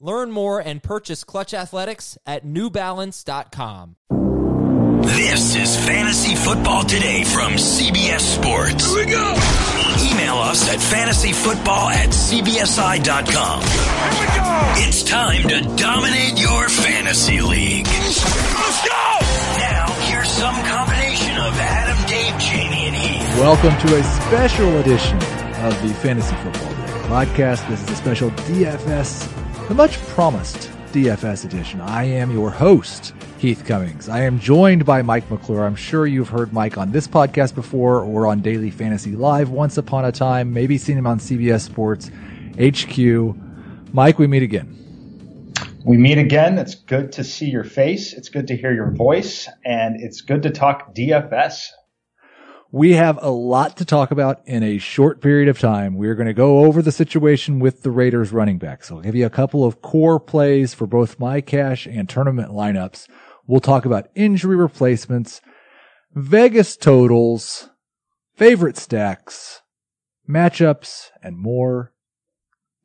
Learn more and purchase Clutch Athletics at newbalance.com. This is Fantasy Football Today from CBS Sports. Here we go. Email us at fantasyfootball at cbsi.com. Here we go. It's time to dominate your fantasy league. Let's go. Now, here's some combination of Adam, Dave, Jamie, and Heath. Welcome to a special edition of the Fantasy Football Today podcast. This is a special DFS, the much promised DFS edition. I am your host, Heath Cummings. I am joined by Mike McClure. I'm sure you've heard Mike on this podcast before or on Daily Fantasy Live once upon a time, maybe seen him on CBS Sports HQ. Mike, we meet again. We meet again. It's good to see your face. It's good to hear your voice and it's good to talk DFS. We have a lot to talk about in a short period of time. We're going to go over the situation with the Raiders running backs. So I'll give you a couple of core plays for both my cash and tournament lineups. We'll talk about injury replacements, Vegas totals, favorite stacks, matchups, and more.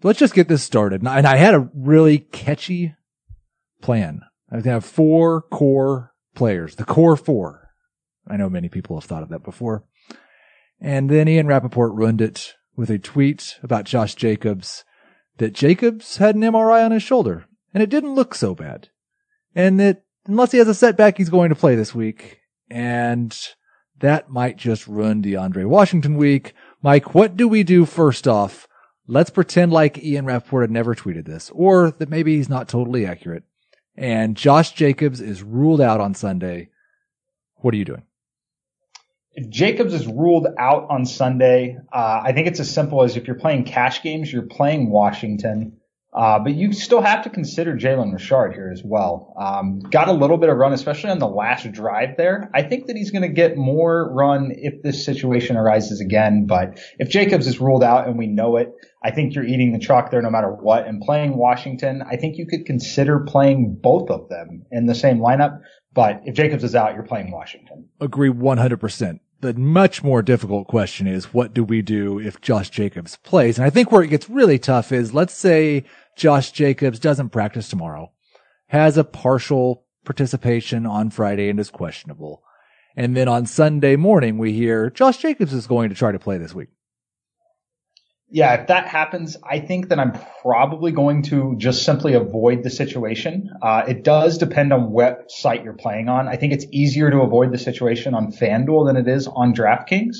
Let's just get this started. And I had a really catchy plan. I have four core players, the core four. I know many people have thought of that before. And then Ian Rapoport ruined it with a tweet about Josh Jacobs that Jacobs had an MRI on his shoulder and it didn't look so bad. And that unless he has a setback, he's going to play this week. And that might just ruin DeAndre Washington week. Mike, what do we do first off? Let's pretend like Ian Rapoport had never tweeted this or that maybe he's not totally accurate. And Josh Jacobs is ruled out on Sunday. What are you doing? If Jacobs is ruled out on Sunday, uh, I think it's as simple as if you're playing cash games, you're playing Washington. Uh, but you still have to consider Jalen Richard here as well. Um, got a little bit of run, especially on the last drive there. I think that he's going to get more run if this situation arises again. But if Jacobs is ruled out and we know it, I think you're eating the chalk there no matter what. And playing Washington, I think you could consider playing both of them in the same lineup. But if Jacobs is out, you're playing Washington. Agree 100%. The much more difficult question is what do we do if Josh Jacobs plays? And I think where it gets really tough is let's say Josh Jacobs doesn't practice tomorrow, has a partial participation on Friday and is questionable. And then on Sunday morning, we hear Josh Jacobs is going to try to play this week yeah, if that happens, I think that I'm probably going to just simply avoid the situation. Uh, it does depend on what site you're playing on. I think it's easier to avoid the situation on FanDuel than it is on DraftKings.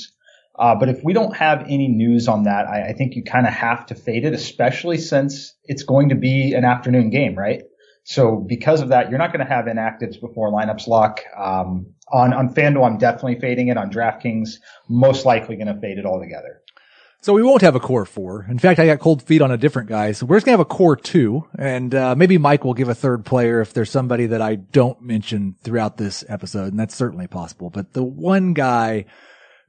Uh, but if we don't have any news on that, I, I think you kind of have to fade it, especially since it's going to be an afternoon game, right? So because of that, you're not going to have inactives before lineups lock. Um, on on FanDuel, I'm definitely fading it. On DraftKings, most likely going to fade it altogether. So we won't have a core four. In fact, I got cold feet on a different guy. So we're just gonna have a core two, and uh, maybe Mike will give a third player if there's somebody that I don't mention throughout this episode, and that's certainly possible. But the one guy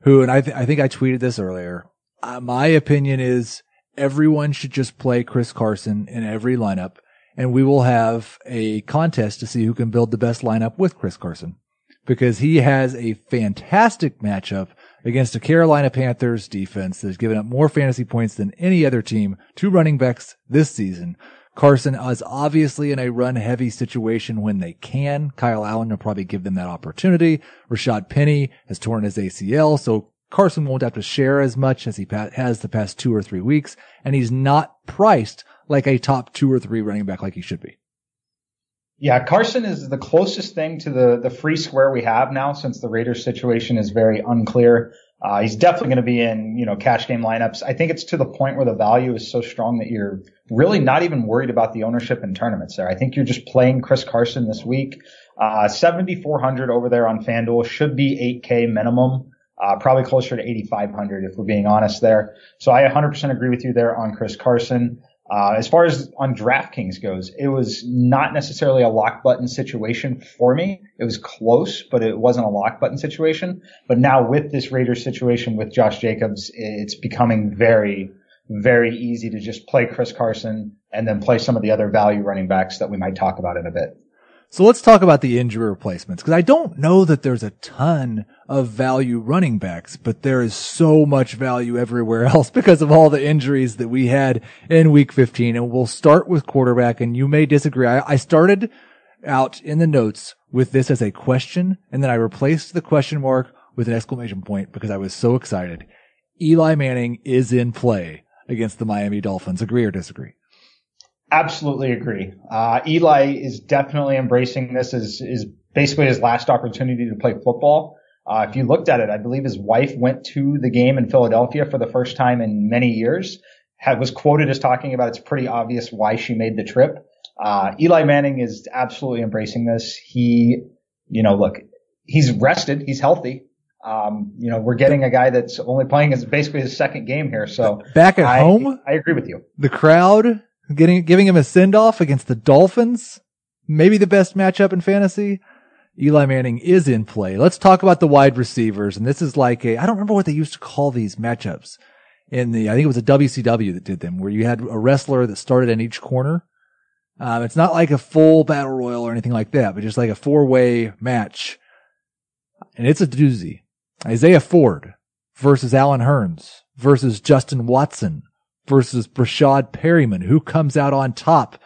who, and I, th- I think I tweeted this earlier. Uh, my opinion is everyone should just play Chris Carson in every lineup, and we will have a contest to see who can build the best lineup with Chris Carson because he has a fantastic matchup against a Carolina Panthers defense that has given up more fantasy points than any other team to running backs this season. Carson is obviously in a run heavy situation when they can. Kyle Allen will probably give them that opportunity. Rashaad Penny has torn his ACL, so Carson won't have to share as much as he has the past two or three weeks, and he's not priced like a top two or three running back like he should be. Yeah, Carson is the closest thing to the the free square we have now since the Raiders situation is very unclear. Uh, he's definitely going to be in, you know, cash game lineups. I think it's to the point where the value is so strong that you're really not even worried about the ownership in tournaments there. I think you're just playing Chris Carson this week. Uh, 7,400 over there on FanDuel should be 8K minimum. Uh, probably closer to 8,500 if we're being honest there. So I 100% agree with you there on Chris Carson. Uh, as far as on DraftKings goes, it was not necessarily a lock button situation for me. It was close, but it wasn't a lock button situation. But now with this Raiders situation with Josh Jacobs, it's becoming very, very easy to just play Chris Carson and then play some of the other value running backs that we might talk about in a bit. So let's talk about the injury replacements because I don't know that there's a ton of value running backs, but there is so much value everywhere else because of all the injuries that we had in week 15. And we'll start with quarterback and you may disagree. I, I started out in the notes with this as a question and then I replaced the question mark with an exclamation point because I was so excited. Eli Manning is in play against the Miami Dolphins. Agree or disagree? Absolutely agree. Uh, Eli is definitely embracing this as is basically his last opportunity to play football. Uh, if you looked at it, I believe his wife went to the game in Philadelphia for the first time in many years. Had, was quoted as talking about it's pretty obvious why she made the trip. Uh, Eli Manning is absolutely embracing this. He, you know, look, he's rested, he's healthy. Um, you know, we're getting a guy that's only playing his basically his second game here. So back at I, home, I agree with you. The crowd getting giving him a send off against the Dolphins, maybe the best matchup in fantasy. Eli Manning is in play. Let's talk about the wide receivers. And this is like a, I don't remember what they used to call these matchups in the, I think it was a WCW that did them where you had a wrestler that started in each corner. Um, it's not like a full battle royal or anything like that, but just like a four way match. And it's a doozy. Isaiah Ford versus Allen Hurns versus Justin Watson versus Breshad Perriman. Who comes out on top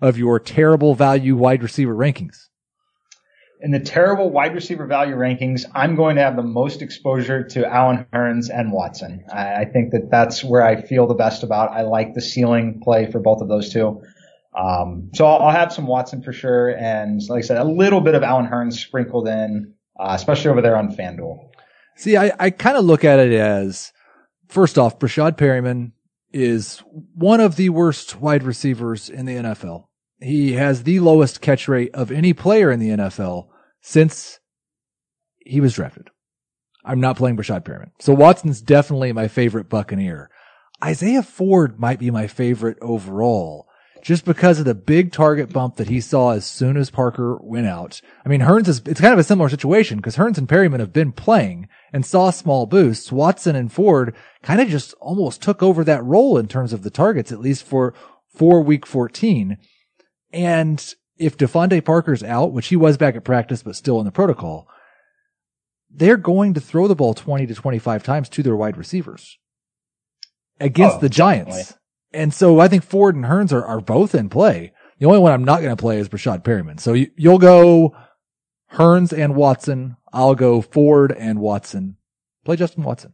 of your terrible value wide receiver rankings? In the terrible wide receiver value rankings, I'm going to have the most exposure to Allen Hurns and Watson. I, I think that that's where I feel the best about. I like the ceiling play for both of those two. Um, so I'll, I'll, have some Watson for sure, and like I said, a little bit of Allen Hurns sprinkled in, uh, especially over there on FanDuel. See, I, I kind of look at it as first off, Breshad Perriman is one of the worst wide receivers in the NFL. He has the lowest catch rate of any player in the NFL since he was drafted. I'm not playing Breshad Perriman. So Watson's definitely my favorite Buccaneer. Isaiah Ford might be my favorite overall just because of the big target bump that he saw as soon as Parker went out. I mean, Hurns is, it's kind of a similar situation because Hurns and Perriman have been playing and saw small boosts. Watson and Ford kind of just almost took over that role in terms of the targets, at least for, for week 14. And if DeVante Parker's out, which he was back at practice, but still in the protocol, they're going to throw the ball 20 to 25 times to their wide receivers against oh, the Giants. Definitely. And so I think Ford and Hurns are, are both in play. The only one I'm not going to play is Breshad Perriman. So you, you'll go Hurns and Watson. I'll go Ford and Watson. Play Justin Watson.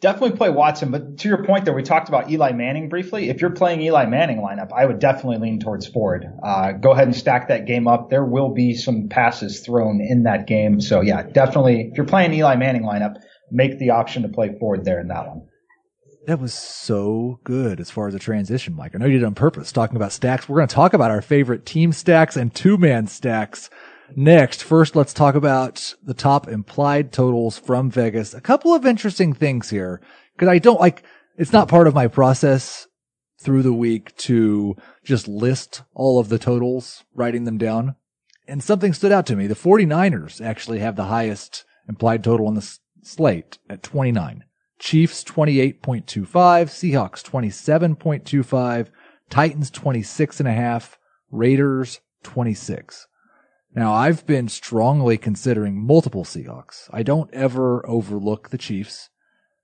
Definitely play Watson, but to your point there, we talked about Eli Manning briefly. If you're playing Eli Manning lineup, I would definitely lean towards Ford. Uh, go ahead and stack that game up. There will be some passes thrown in that game. So yeah, definitely, if you're playing Eli Manning lineup, make the option to play Ford there in that one. That was so good as far as a transition, Mike. I know you did it on purpose talking about stacks. We're going to talk about our favorite team stacks and two man stacks next. First, let's talk about the top implied totals from Vegas. A couple of interesting things here because I don't like, it's not part of my process through the week to just list all of the totals, writing them down. And something stood out to me. The 49ers actually have the highest implied total on the slate at 29. Chiefs 28.25, Seahawks 27.25, Titans 26.5, Raiders 26. Now I've been strongly considering multiple Seahawks. I don't ever overlook the Chiefs.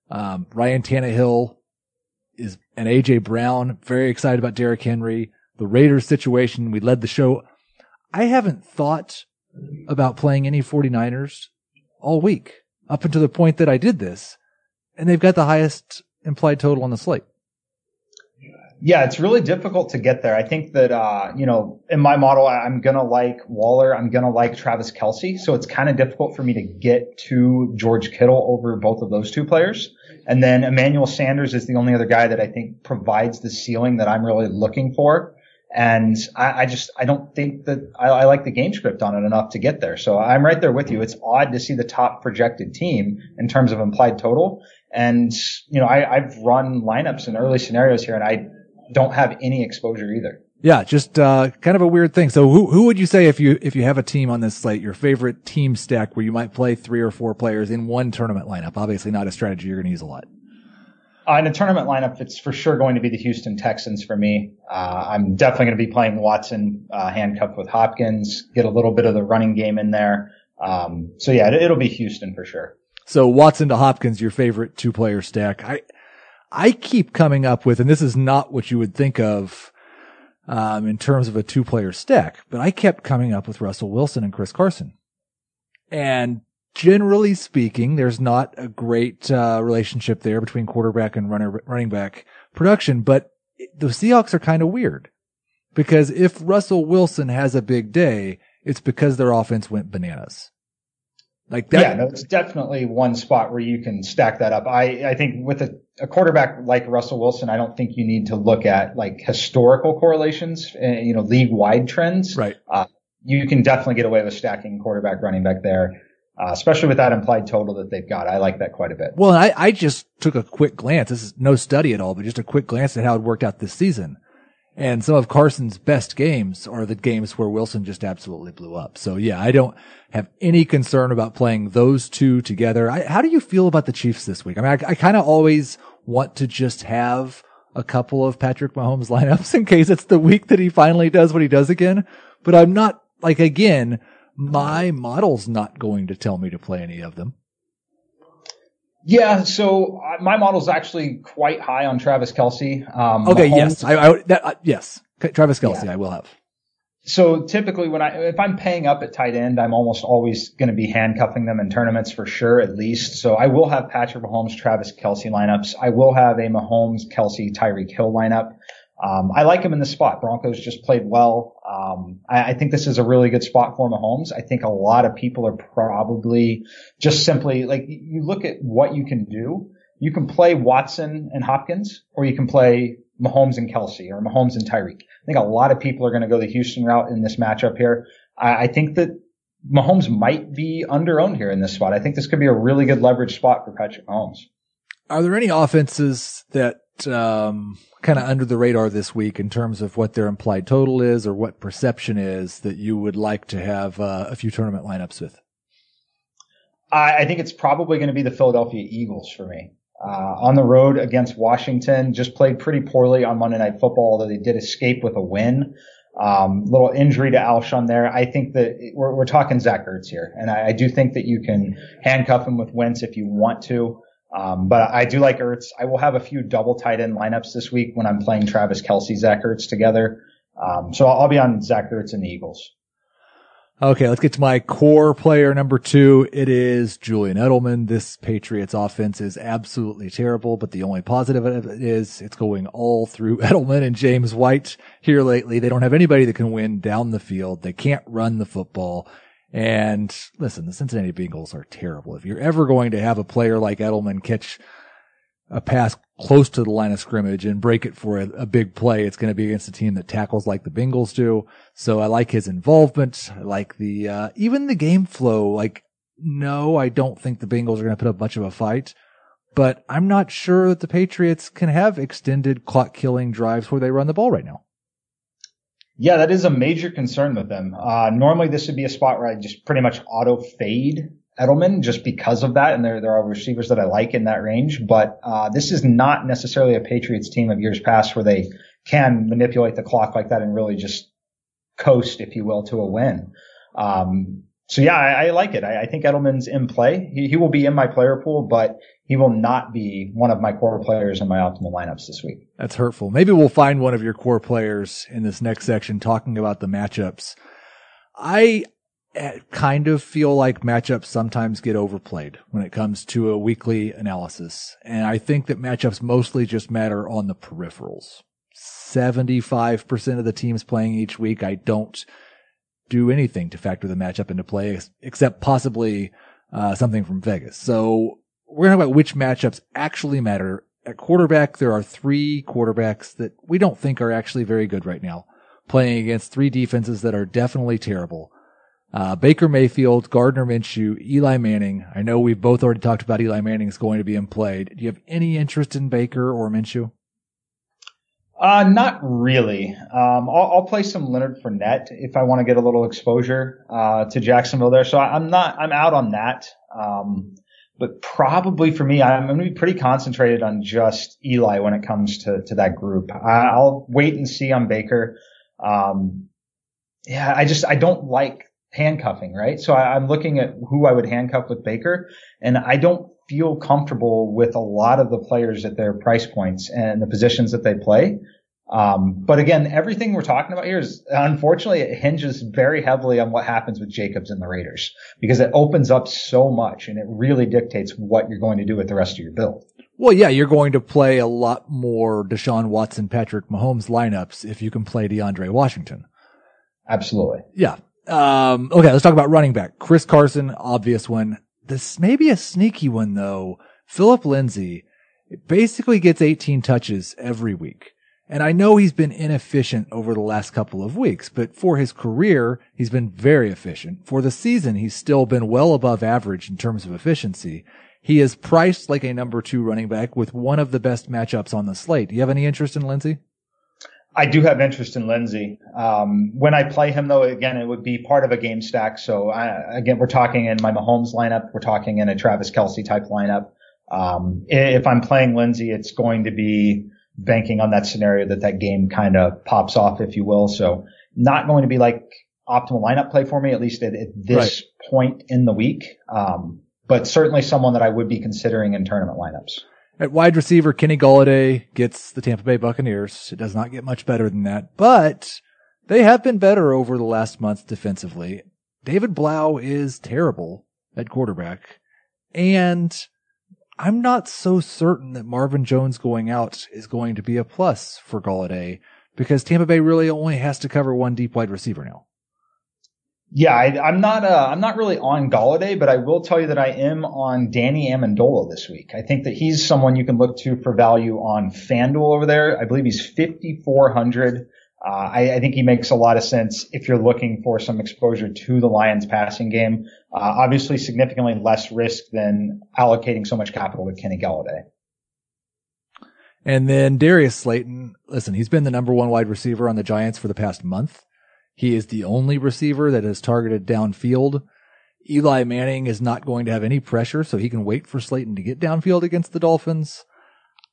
Um, Ryan Tannehill is and AJ Brown, very excited about Derrick Henry. The Raiders situation, we led the show. I haven't thought about playing any 49ers all week up until the point that I did this and they've got the highest implied total on the slate. Yeah, it's really difficult to get there. I think that, uh, you know, in my model, I'm going to like Waller. I'm going to like Travis Kelce. So it's kind of difficult for me to get to George Kittle over both of those two players. And then Emmanuel Sanders is the only other guy that I think provides the ceiling that I'm really looking for. And I, I just, I don't think that I, I, like the game script on it enough to get there. So I'm right there with you. It's odd to see the top projected team in terms of implied total. And, you know, I, I've run lineups in early scenarios here and I don't have any exposure either. Yeah, just uh, kind of a weird thing. So who who would you say if you if you have a team on this slate, your favorite team stack where you might play three or four players in one tournament lineup? Obviously not a strategy you're going to use a lot. Uh, in a tournament lineup, it's for sure going to be the Houston Texans for me. Uh, I'm definitely going to be playing Watson uh, handcuffed with Hopkins, get a little bit of the running game in there. Um, so yeah, it, it'll be Houston for sure. So Watson to Hopkins, your favorite two player stack. I I keep coming up with, and this is not what you would think of um, in terms of a two player stack, but I kept coming up with Russell Wilson and Chris Carson. And generally speaking, there's not a great uh, relationship there between quarterback and runner, running back production, but the Seahawks are kind of weird because if Russell Wilson has a big day, it's because their offense went bananas. Like that. Yeah, no, it's definitely one spot where you can stack that up. I, I think with a, a quarterback like Russell Wilson, I don't think you need to look at like historical correlations, and, eh, you know, league wide trends. Right. Uh, you can definitely get away with stacking quarterback running back there. Uh, especially with that implied total that they've got. I like that quite a bit. Well, I, I just took a quick glance. This is no study at all, but just a quick glance at how it worked out this season. And some of Carson's best games are the games where Wilson just absolutely blew up. So yeah, I don't have any concern about playing those two together. I, how do you feel about the Chiefs this week? I mean, I, I kind of always want to just have a couple of Patrick Mahomes lineups in case it's the week that he finally does what he does again. But I'm not like, again, my model's not going to tell me to play any of them. Yeah, so uh, my model is actually quite high on Travis Kelce. Um, okay, Mahomes, yes, I, I that, uh, yes, Travis Kelce, yeah. I will have. So typically, when I if I'm paying up at tight end, I'm almost always going to be handcuffing them in tournaments for sure, at least. So I will have Patrick Mahomes, Travis Kelce lineups. I will have a Mahomes, Kelce, Tyreek Hill lineup. Um, I like him in the spot. Broncos just played well. Um, I, I, think this is a really good spot for Mahomes. I think a lot of people are probably just simply like you look at what you can do. You can play Watson and Hopkins, or you can play Mahomes and Kelce, or Mahomes and Tyreek. I think a lot of people are going to go the Houston route in this matchup here. I, I think that Mahomes might be under owned here in this spot. I think this could be a really good leverage spot for Patrick Mahomes. Are there any offenses that um, kind of under the radar this week in terms of what their implied total is or what perception is that you would like to have uh, a few tournament lineups with? I, I think it's probably going to be the Philadelphia Eagles for me. Uh, on the road against Washington, just played pretty poorly on Monday Night Football, although they did escape with a win. Um, little injury to Alshon there. I think that we're, we're talking Zach Ertz here, and I, I, do think that you can handcuff him with Wentz if you want to. Um, but I do like Ertz. I will have a few double tight end lineups this week when I'm playing Travis Kelce, Zach Ertz together. Um, so I'll, I'll, be on Zach Ertz and the Eagles. Okay, let's get to my core player number two. It is Julian Edelman. This Patriots offense is absolutely terrible, but the only positive of it is it's going all through Edelman and James White here lately. They don't have anybody that can win down the field. They can't run the football. And listen, the Cincinnati Bengals are terrible. If you're ever going to have a player like Edelman catch a pass close to the line of scrimmage and break it for a, a, big play, it's going to be against a team that tackles like the Bengals do. So I like his involvement. I like the, uh, even the game flow. Like, no, I don't think the Bengals are going to put up much of a fight, but I'm not sure that the Patriots can have extended clock killing drives where they run the ball right now. Yeah, that is a major concern with them. Uh, normally this would be a spot where I just pretty much auto fade Edelman just because of that. And there, there are receivers that I like in that range, but, uh, this is not necessarily a Patriots team of years past where they can manipulate the clock like that and really just coast, if you will, to a win. Um, so yeah, I, I like it. I, I, think Edelman's in play. He, he will be in my player pool, but he will not be one of my core players in my optimal lineups this week. That's hurtful. Maybe we'll find one of your core players in this next section talking about the matchups. I eh, kind of feel like matchups sometimes get overplayed when it comes to a weekly analysis. And I think that matchups mostly just matter on the peripherals. 75% of the teams playing each week, I don't do anything to factor the matchup into play except possibly uh, something from Vegas. So we're going to talk about which matchups actually matter. At quarterback, there are three quarterbacks that we don't think are actually very good right now, playing against three defenses that are definitely terrible. Uh, Baker Mayfield, Gardner Minshew, Eli Manning. I know we've both already talked about Eli Manning is going to be in play. Do you have any interest in Baker or Minshew? Uh, not really. Um, I'll, I'll, play some Leonard Fournette if I want to get a little exposure uh, to Jacksonville there. So I, am not. I'm out on that. Um, but probably for me, I'm going to be pretty concentrated on just Eli when it comes to to that group. I, will wait and see on Baker. Um, yeah, I just I don't like handcuffing, right? So I, I'm looking at who I would handcuff with Baker, and I don't feel comfortable with a lot of the players at their price points and the positions that they play. Um, but again, everything we're talking about here is unfortunately it hinges very heavily on what happens with Jacobs and the Raiders because it opens up so much and it really dictates what you're going to do with the rest of your build. Well, yeah, you're going to play a lot more Deshaun Watson, Patrick Mahomes lineups if you can play DeAndre Washington. Absolutely. Yeah. Um, okay, let's talk about running back. Chris Carson, obvious one. This may be a sneaky one though. Phillip Lindsay basically gets 18 touches every week. And I know he's been inefficient over the last couple of weeks, but for his career, he's been very efficient. For the season, he's still been well above average in terms of efficiency. He is priced like a number two running back with one of the best matchups on the slate. Do you have any interest in Lindsay? I do have interest in Lindsay. Um, when I play him, though, again, it would be part of a game stack. So I, again, we're talking in my Mahomes lineup. We're talking in a Travis Kelce type lineup. Um, if I'm playing Lindsay, it's going to be banking on that scenario that that game kind of pops off, if you will. So not going to be like optimal lineup play for me, at least at, at this right. point in the week. Um, but certainly someone that I would be considering in tournament lineups. At wide receiver, Kenny Golladay gets the Tampa Bay Buccaneers. It does not get much better than that, but they have been better over the last month defensively. David Blough is terrible at quarterback. And I'm not so certain that Marvin Jones going out is going to be a plus for Golladay because Tampa Bay really only has to cover one deep wide receiver now. Yeah, I, am not. Uh, I'm not really on Golladay, but I will tell you that I am on Danny Amendola this week. I think that he's someone you can look to for value on FanDuel over there. I believe he's 5400. Uh, I, I, think he makes a lot of sense if you're looking for some exposure to the Lions passing game. Uh, obviously, significantly less risk than allocating so much capital to Kenny Golladay. And then Darius Slayton. Listen, he's been the number one wide receiver on the Giants for the past month. He is the only receiver that is targeted downfield. Eli Manning is not going to have any pressure, so he can wait for Slayton to get downfield against the Dolphins.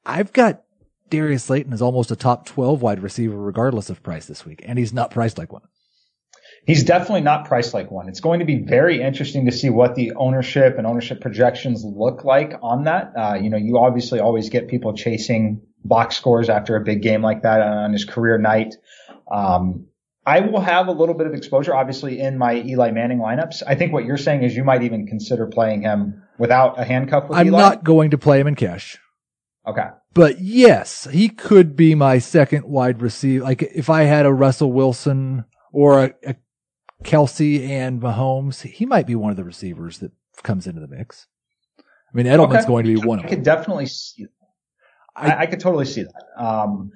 I've got Darius Slayton is almost a top 12 wide receiver, regardless of price this week, and he's not priced like one. He's definitely not priced like one. It's going to be very interesting to see what the ownership and ownership projections look like on that. Uh, you know, you obviously always get people chasing box scores after a big game like that on his career night. Um, I will have a little bit of exposure, obviously, in my Eli Manning lineups. I think what you're saying is you might even consider playing him without a handcuff with I'm Eli. not going to play him in cash. Okay. But yes, he could be my second wide receiver. Like if I had a Russell Wilson or a, a Kelce and Mahomes, he might be one of the receivers that comes into the mix. I mean, Edelman's okay. going to be one of them. I could definitely see that. I, I, could totally see that. Um,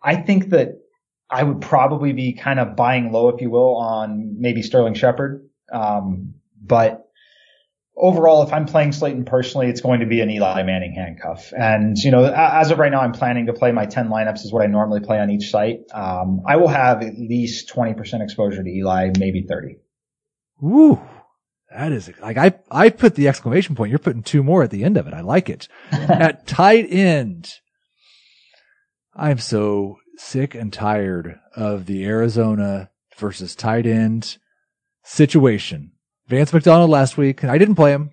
I think that I would probably be kind of buying low, if you will, on maybe Sterling Shepard. Um, but overall, if I'm playing Slayton personally, it's going to be an Eli Manning handcuff. And, you know, as of right now, I'm planning to play my 10 lineups is what I normally play on each site. Um, I will have at least 20% exposure to Eli, maybe 30. Ooh. That is like I I put the exclamation point. You're putting two more at the end of it. I like it. at tight end, I'm so sick and tired of the Arizona versus tight end situation. Vance McDonald last week, I didn't play him.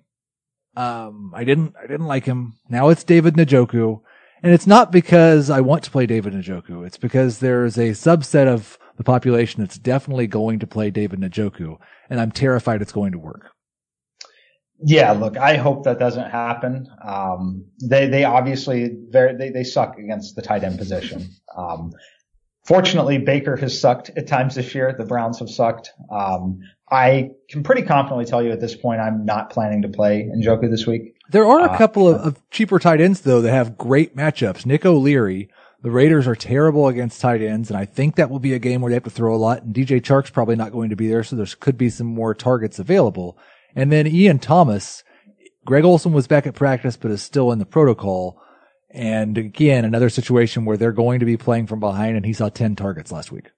Um, I didn't, I didn't like him. Now it's David Njoku. And it's not because I want to play David Njoku. It's because there's a subset of the population that's definitely going to play David Njoku. And I'm terrified it's going to work. Yeah, look, I hope that doesn't happen. Um, they they obviously they they suck against the tight end position. Um, fortunately, Baker has sucked at times this year. The Browns have sucked. Um, I can pretty confidently tell you at this point, I'm not planning to play Njoku this week. There are a uh, couple of, of cheaper tight ends though that have great matchups. Nick O'Leary. The Raiders are terrible against tight ends, and I think that will be a game where they have to throw a lot. And DJ Chark's probably not going to be there, so there could be some more targets available. And then Ian Thomas, Greg Olsen was back at practice, but is still in the protocol. And again, another situation where they're going to be playing from behind and he saw 10 targets last week.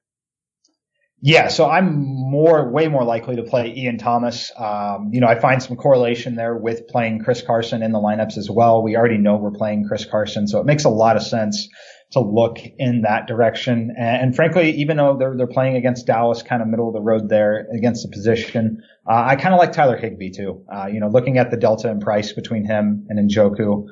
Yeah, so I'm more, way more likely to play Ian Thomas. Um, you know, I find some correlation there with playing Chris Carson in the lineups as well. We already know we're playing Chris Carson, so it makes a lot of sense to look in that direction. And, and frankly, even though they're they're playing against Dallas, kind of middle of the road there against the position, uh, I kind of like Tyler Higbee too. Uh, you know, looking at the delta in price between him and Njoku.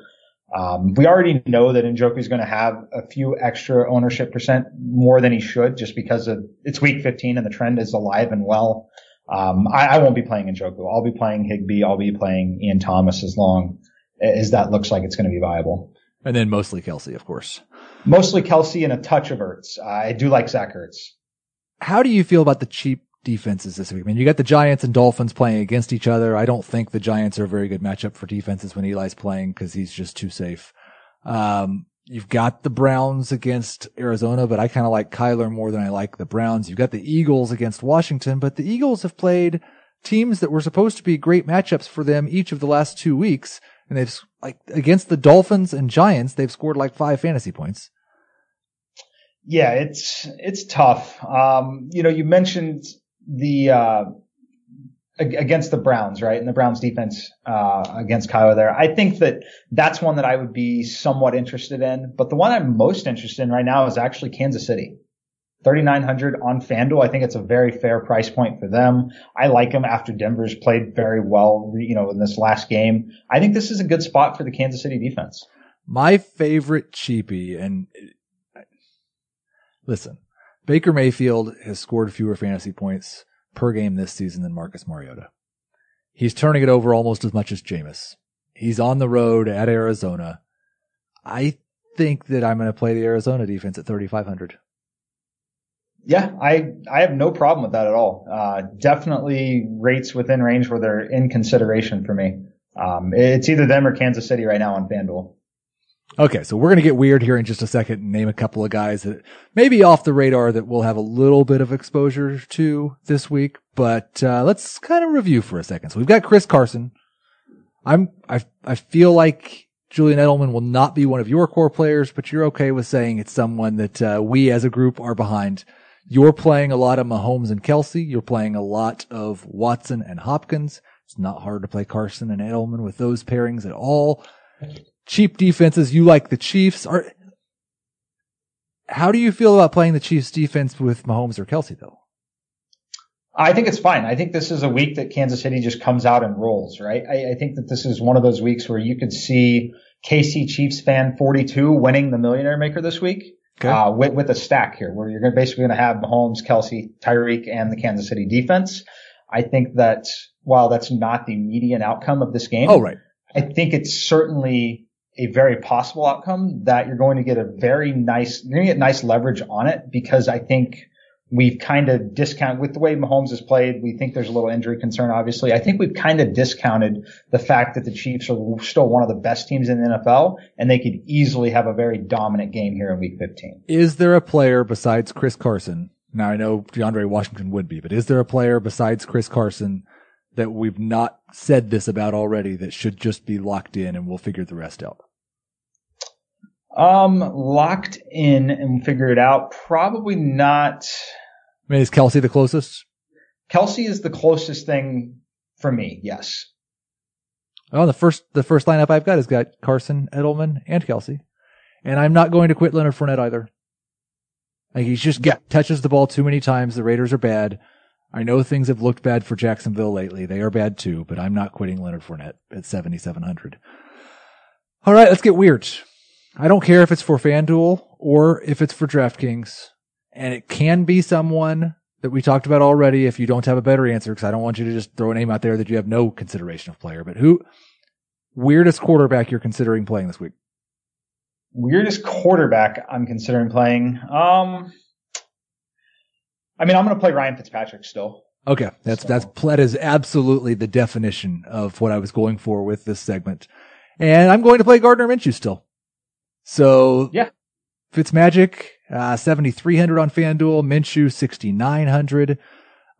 Um, we already know that Njoku is going to have a few extra ownership percent more than he should just because of it's week 15 and the trend is alive and well. Um, I, I, won't be playing Njoku. I'll be playing Higbee. I'll be playing Ian Thomas as long as that looks like it's going to be viable. And then mostly Kelce, of course. Mostly Kelce and a touch of Ertz. I do like Zach Ertz. How do you feel about the cheap defenses this week. I mean, you got the Giants and Dolphins playing against each other. I don't think the Giants are a very good matchup for defenses when Eli's playing because he's just too safe. Um, you've got the Browns against Arizona, but I kind of like Kyler more than I like the Browns. You've got the Eagles against Washington, but the Eagles have played teams that were supposed to be great matchups for them each of the last two weeks. And they've like against the Dolphins and Giants, they've scored like five fantasy points. Yeah, it's it's tough. Um, you know, you mentioned the uh, against the Browns, right? And the Browns defense uh, against Kyler there. I think that that's one that I would be somewhat interested in. But the one I'm most interested in right now is actually Kansas City. 3900 on FanDuel. I think it's a very fair price point for them. I like them after Denver's played very well, you know, in this last game. I think this is a good spot for the Kansas City defense. My favorite cheapie and listen, Baker Mayfield has scored fewer fantasy points per game this season than Marcus Mariota. He's turning it over almost as much as Jameis. He's on the road at Arizona. I think that I'm going to play the Arizona defense at 3,500. Yeah, I I have no problem with that at all. Uh, definitely rates within range where they're in consideration for me. Um, it's either them or Kansas City right now on FanDuel. Okay, so we're going to get weird here in just a second and name a couple of guys that maybe off the radar that we'll have a little bit of exposure to this week, but uh, let's kind of review for a second. So we've got Chris Carson. I'm I I feel like Julian Edelman will not be one of your core players, but you're okay with saying it's someone that uh, we as a group are behind. You're playing a lot of Mahomes and Kelce. You're playing a lot of Watson and Hopkins. It's not hard to play Carson and Edelman with those pairings at all cheap defenses. You like the Chiefs. Are how do you feel about playing the Chiefs defense with Mahomes or Kelce though? I think it's fine. I think this is a week that Kansas City just comes out and rolls, right? I, I think that this is one of those weeks where you could see KC Chiefs fan 42 winning the Millionaire Maker this week. Okay. Uh, with, with a stack here where you're basically going to have Mahomes, Kelsey, Tyreek, and the Kansas City defense. I think that while that's not the median outcome of this game. Oh, right. I think it's certainly a very possible outcome that you're going to get a very nice, you're going to get nice leverage on it because I think we've kind of discounted with the way Mahomes has played. We think there's a little injury concern, obviously. I think we've kind of discounted the fact that the Chiefs are still one of the best teams in the NFL and they could easily have a very dominant game here in week 15. Is there a player besides Chris Carson? Now I know DeAndre Washington would be, but is there a player besides Chris Carson that we've not said this about already that should just be locked in and we'll figure the rest out? Um, locked in and figure it out. Probably not. I mean, is Kelce the closest? Kelce is the closest thing for me. Yes. Well, the first the first lineup I've got has got Carson, Edelman, and Kelce, and I'm not going to quit Leonard Fournette either. Like he's just yeah. touches the ball too many times. The Raiders are bad. I know things have looked bad for Jacksonville lately. They are bad too, but I'm not quitting Leonard Fournette at 7,700. All right, let's get weird. I don't care if it's for FanDuel or if it's for DraftKings, and it can be someone that we talked about already. If you don't have a better answer, because I don't want you to just throw a name out there that you have no consideration of player. But who weirdest quarterback you're considering playing this week? Weirdest quarterback I'm considering playing. Um, I mean, I'm going to play Ryan Fitzpatrick still. Okay, that's so. that's that is absolutely the definition of what I was going for with this segment, and I'm going to play Gardner Minshew still. So yeah, Fitzmagic uh, 7300 on FanDuel, Minshew 6900,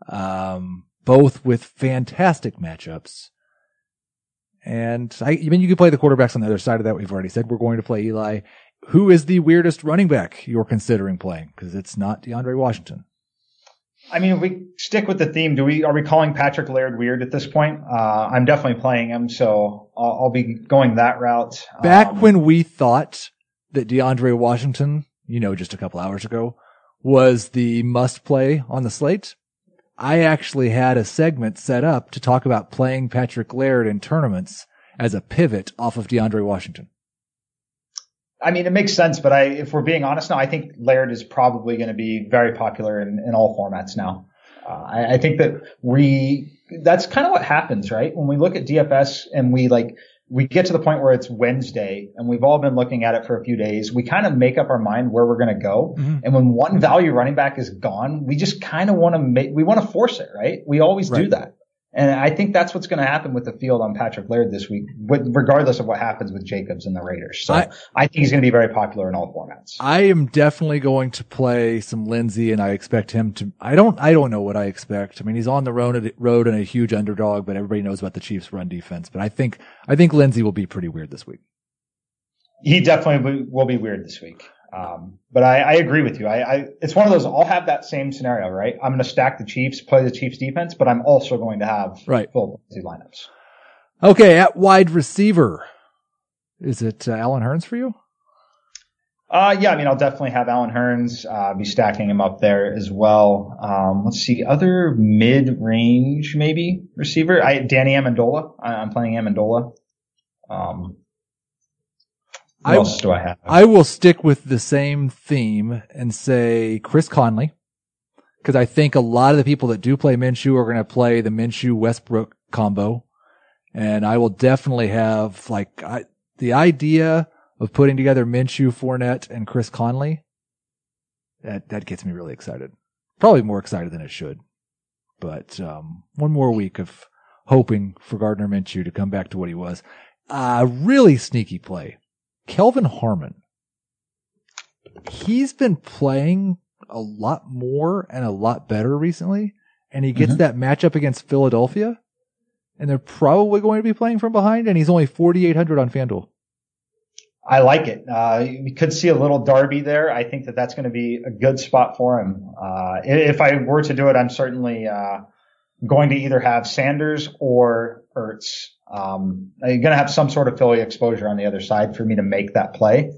um, both with fantastic matchups. And I, I mean, you can play the quarterbacks on the other side of that. We've already said we're going to play Eli. Who is the weirdest running back you're considering playing? Because it's not DeAndre Washington. I mean, if we stick with the theme, do we are we calling Patrick Laird weird at this point? Uh, I'm definitely playing him, so I'll, I'll be going that route. Back Um, when we thought that DeAndre Washington, you know, just a couple hours ago, was the must play on the slate, I actually had a segment set up to talk about playing Patrick Laird in tournaments as a pivot off of DeAndre Washington. I mean, it makes sense, but I, if we're being honest now, I think Laird is probably going to be very popular in, in all formats now. Uh, I, I think that we, that's kind of what happens, right? When we look at DFS and we like, we get to the point where it's Wednesday and we've all been looking at it for a few days. We kind of make up our mind where we're going to go. And when one value running back is gone, we just kind of want to make, we want to force it, right? We always do that. And I think that's what's going to happen with the field on Patrick Laird this week, regardless of what happens with Jacobs and the Raiders. So I- I, think he's going to be very popular in all formats. I am definitely going to play some Lindsay and I expect him to, I don't, I don't know what I expect. I mean, he's on the road, road and a huge underdog, but everybody knows about the Chiefs run defense. But I think, I think Lindsay will be pretty weird this week. he definitely will- will be weird this week. Um, but I, I agree with you. I, I, it's one of those, I'll have that same scenario, right? I'm going to stack the Chiefs, play the Chiefs defense, but I'm also going to have Right. full lineups. Okay. At wide receiver, is it uh, Allen Hurns for you? Uh, yeah, I mean, I'll definitely have Allen Hurns, uh, be stacking him up there as well. Um, let's see, other mid-range maybe receiver. I, Danny Amendola. I, I'm playing Amendola. Um, what I- else do I have? I will stick with the same theme and say Chris Conley. Cause I think a lot of the people that do play Minshew are going to play the Minshew Westbrook combo. And I will definitely have like I, the idea of putting together Minshew, Fournette, and Chris Conley. That, that gets me really excited. Probably more excited than it should. But, um, one more week of hoping for Gardner Minshew to come back to what he was. Uh, really sneaky play. Kelvin Harmon. He's been playing a lot more and a lot better recently, and he gets Mhm. that matchup against Philadelphia, and they're probably going to be playing from behind, and he's only 4,800 on FanDuel. I like it. Uh, we could see a little Darby there. I think that that's going to be a good spot for him. Uh, if I were to do it, I'm certainly, uh, going to either have Sanders or Ertz. Um, I'm going to have some sort of Philly exposure on the other side for me to make that play.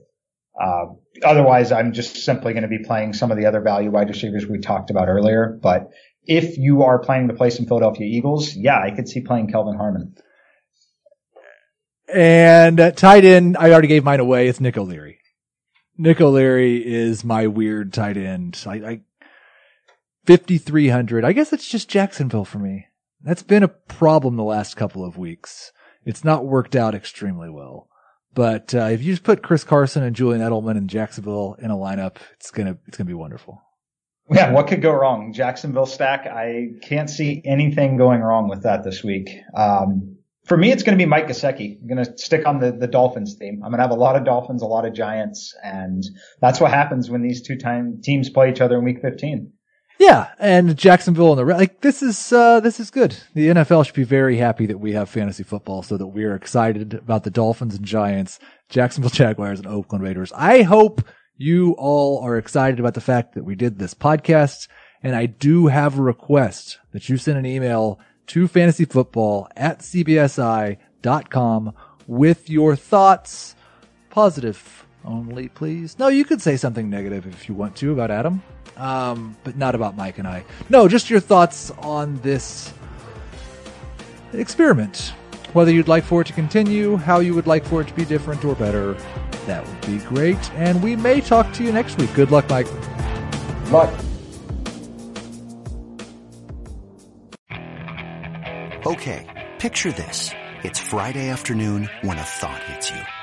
Uh, otherwise I'm just simply going to be playing some of the other value wide receivers we talked about earlier. But if you are planning to play some Philadelphia Eagles, yeah, I could see playing Kelvin Harmon. And uh, tight end, I already gave mine away. It's Nick O'Leary. Nick O'Leary is my weird tight end. I, I 5,300. I guess it's just Jacksonville for me. That's been a problem the last couple of weeks. It's not worked out extremely well. But uh, if you just put Chris Carson and Julian Edelman and Jacksonville in a lineup, it's gonna it's gonna be wonderful. Yeah, what could go wrong? Jacksonville stack. I can't see anything going wrong with that this week. Um, for me, it's going to be Mike Gesicki. I'm going to stick on the, the Dolphins theme. I'm going to have a lot of Dolphins, a lot of Giants, and that's what happens when these two time teams play each other in Week 15. Yeah, and Jacksonville and the like. This is uh, this is good. The NFL should be very happy that we have fantasy football, so that we are excited about the Dolphins and Giants, Jacksonville Jaguars, and Oakland Raiders. I hope you all are excited about the fact that we did this podcast, and I do have a request that you send an email to fantasyfootball at cbsi.com with your thoughts, positive only, please. No, you could say something negative if you want to about Adam, um, but not about Mike and I. No, just your thoughts on this experiment. Whether you'd like for it to continue, how you would like for it to be different or better, that would be great. And we may talk to you next week. Good luck, Mike. But Okay, picture this. It's Friday afternoon when a thought hits you.